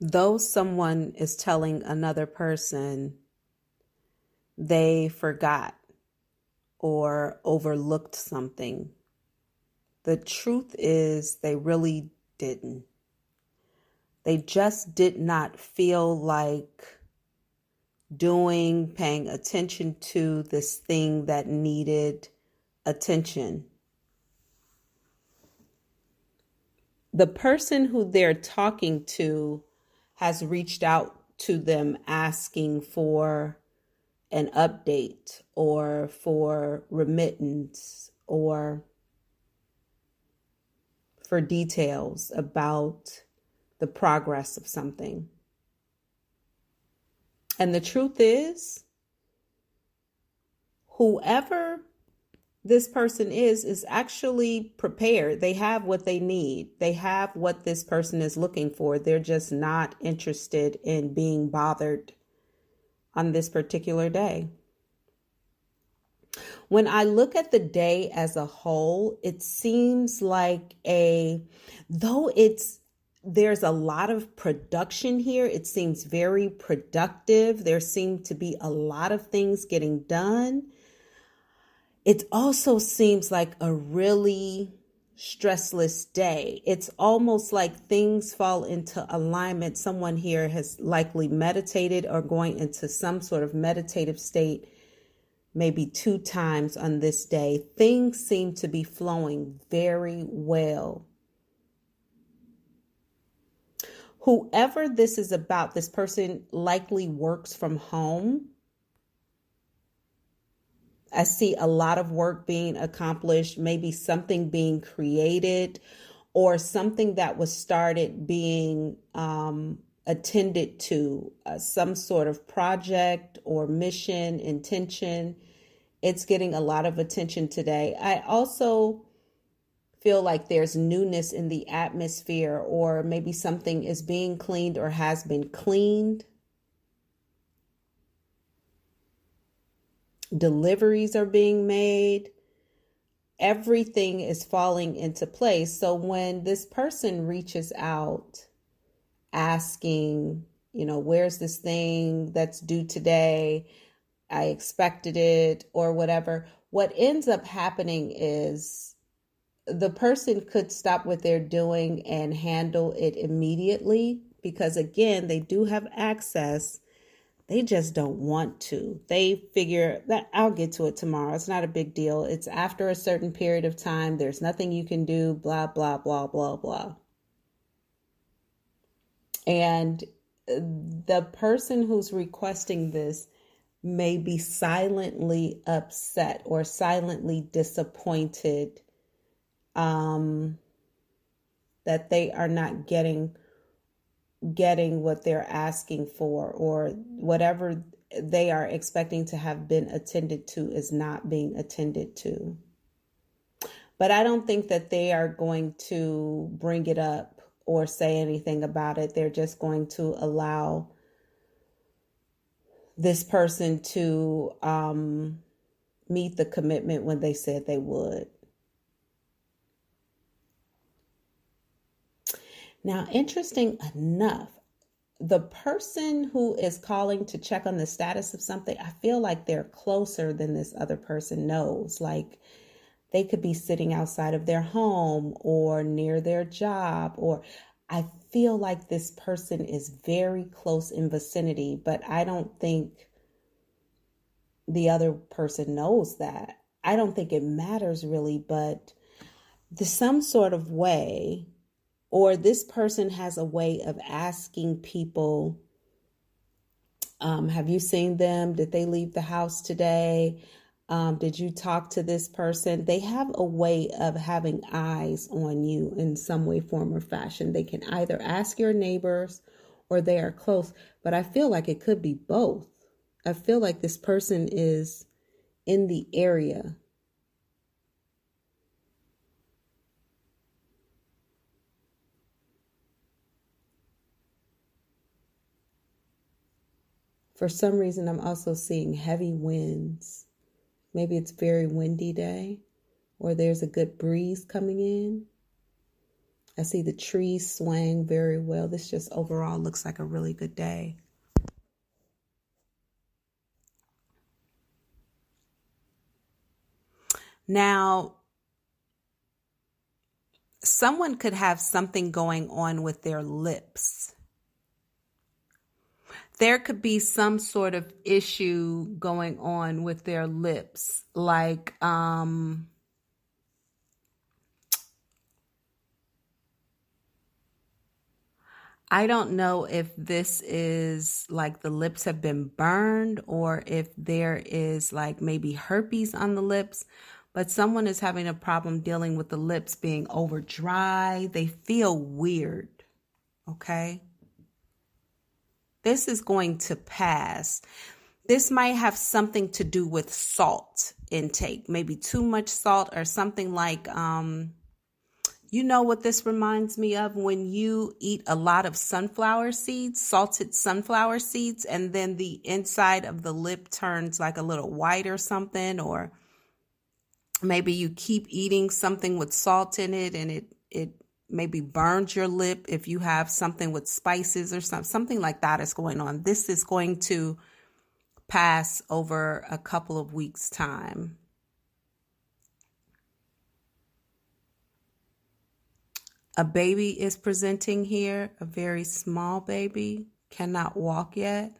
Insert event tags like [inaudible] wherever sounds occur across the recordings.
though someone is telling another person they forgot or overlooked something, the truth is they really didn't. They just did not feel like doing, paying attention to this thing that needed attention. The person who they're talking to has reached out to them asking for an update or for remittance or for details about the progress of something. And the truth is, whoever this person is, is actually prepared. They have what they need, they have what this person is looking for. They're just not interested in being bothered on this particular day. When I look at the day as a whole, it seems like a, though it's there's a lot of production here. It seems very productive. There seem to be a lot of things getting done. It also seems like a really stressless day. It's almost like things fall into alignment. Someone here has likely meditated or going into some sort of meditative state maybe two times on this day. Things seem to be flowing very well. Whoever this is about, this person likely works from home. I see a lot of work being accomplished, maybe something being created or something that was started being um, attended to, uh, some sort of project or mission, intention. It's getting a lot of attention today. I also feel like there's newness in the atmosphere, or maybe something is being cleaned or has been cleaned. Deliveries are being made. Everything is falling into place. So when this person reaches out asking, you know, where's this thing that's due today? I expected it, or whatever. What ends up happening is the person could stop what they're doing and handle it immediately because, again, they do have access. They just don't want to. They figure that I'll get to it tomorrow. It's not a big deal. It's after a certain period of time. There's nothing you can do, blah, blah, blah, blah, blah. And the person who's requesting this may be silently upset or silently disappointed um, that they are not getting getting what they're asking for or whatever they are expecting to have been attended to is not being attended to. But I don't think that they are going to bring it up or say anything about it. They're just going to allow this person to um, meet the commitment when they said they would. Now, interesting enough, the person who is calling to check on the status of something, I feel like they're closer than this other person knows. Like they could be sitting outside of their home or near their job, or I feel like this person is very close in vicinity, but I don't think the other person knows that. I don't think it matters really, but some sort of way or this person has a way of asking people um, have you seen them? Did they leave the house today? Um, did you talk to this person? They have a way of having eyes on you in some way form or fashion. They can either ask your neighbors or they are close but i feel like it could be both. I feel like this person is in the area For some reason, I'm also seeing heavy winds. Maybe it's very windy day or there's a good breeze coming in. I see the trees swaying very well. This just overall looks like a really good day. Now, someone could have something going on with their lips. There could be some sort of issue going on with their lips, like, um, I don't know if this is like the lips have been burned or if there is like maybe herpes on the lips, but someone is having a problem dealing with the lips being over dry. They feel weird. Okay. This is going to pass. This might have something to do with salt intake, maybe too much salt or something like, um, you know what this reminds me of when you eat a lot of sunflower seeds, salted sunflower seeds, and then the inside of the lip turns like a little white or something, or maybe you keep eating something with salt in it and it it maybe burns your lip if you have something with spices or something something like that is going on. This is going to pass over a couple of weeks time. A baby is presenting here a very small baby cannot walk yet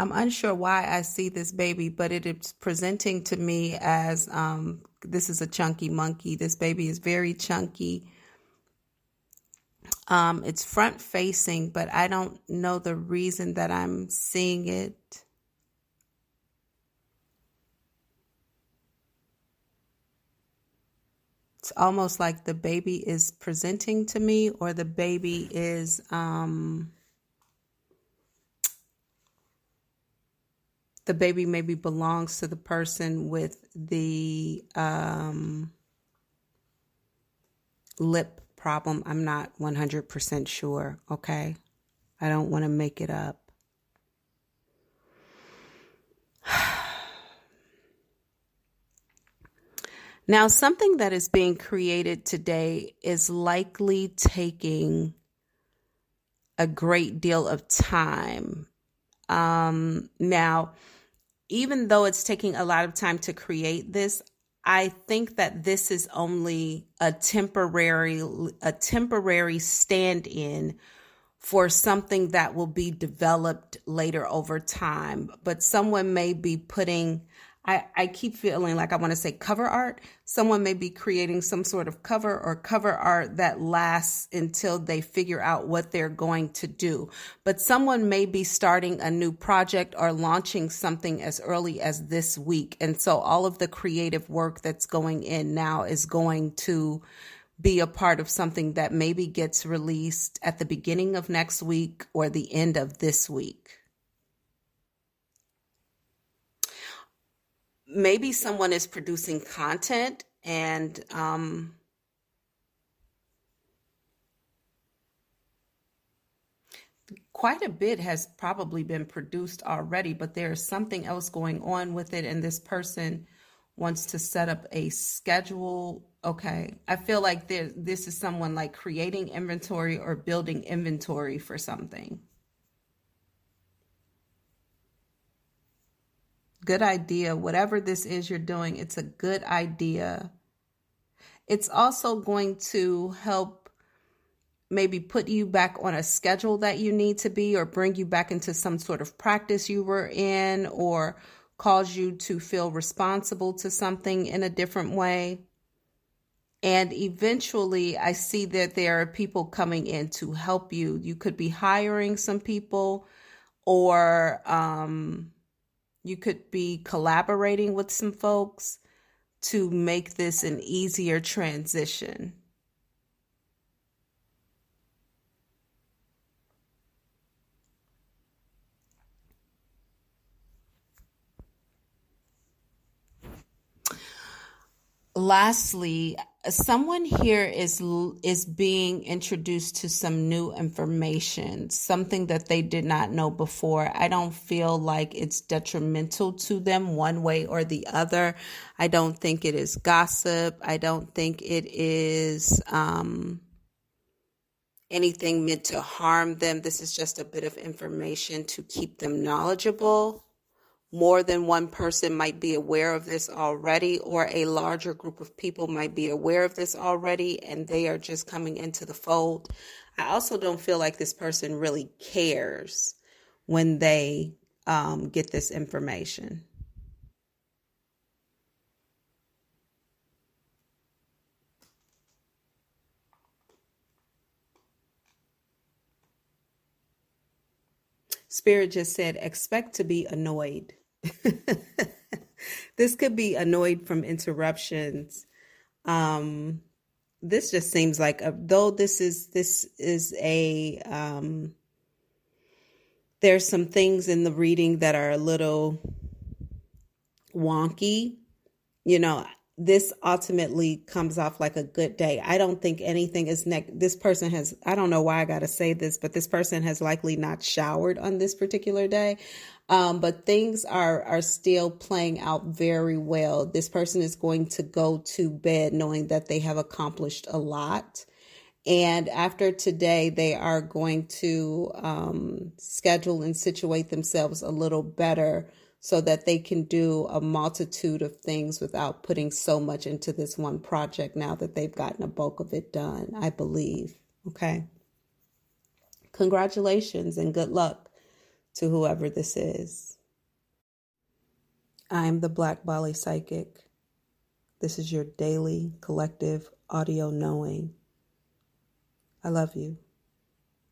I'm unsure why I see this baby, but it is presenting to me as um, this is a chunky monkey. This baby is very chunky. Um, it's front facing, but I don't know the reason that I'm seeing it. It's almost like the baby is presenting to me, or the baby is. Um, the baby maybe belongs to the person with the um, lip problem. I'm not 100% sure, okay? I don't want to make it up. [sighs] Now, something that is being created today is likely taking a great deal of time. Um, now, even though it's taking a lot of time to create this, I think that this is only a temporary a temporary stand-in for something that will be developed later over time. But someone may be putting I, I keep feeling like I want to say cover art. Someone may be creating some sort of cover or cover art that lasts until they figure out what they're going to do. But someone may be starting a new project or launching something as early as this week. And so all of the creative work that's going in now is going to be a part of something that maybe gets released at the beginning of next week or the end of this week. Maybe someone is producing content and um, quite a bit has probably been produced already, but there's something else going on with it, and this person wants to set up a schedule. Okay, I feel like there, this is someone like creating inventory or building inventory for something. Good idea. Whatever this is you're doing, it's a good idea. It's also going to help maybe put you back on a schedule that you need to be or bring you back into some sort of practice you were in or cause you to feel responsible to something in a different way. And eventually, I see that there are people coming in to help you. You could be hiring some people or, um, you could be collaborating with some folks to make this an easier transition. Lastly, someone here is is being introduced to some new information, something that they did not know before. I don't feel like it's detrimental to them one way or the other. I don't think it is gossip. I don't think it is um, anything meant to harm them. This is just a bit of information to keep them knowledgeable more than one person might be aware of this already, or a larger group of people might be aware of this already, and they are just coming into the fold. I also don't feel like this person really cares when they um, get this information. Spirit just said, expect to be annoyed. [laughs] this could be annoyed from interruptions. Um, this just seems like a, though this is this is a um, there's some things in the reading that are a little wonky. You know, this ultimately comes off like a good day. I don't think anything is neck. This person has, I don't know why I got to say this, but this person has likely not showered on this particular day. Um, but things are, are still playing out very well. This person is going to go to bed knowing that they have accomplished a lot. And after today, they are going to um, schedule and situate themselves a little better so that they can do a multitude of things without putting so much into this one project now that they've gotten a bulk of it done, I believe. Okay. Congratulations and good luck to whoever this is. I'm the Black Bali Psychic. This is your daily collective audio knowing. I love you.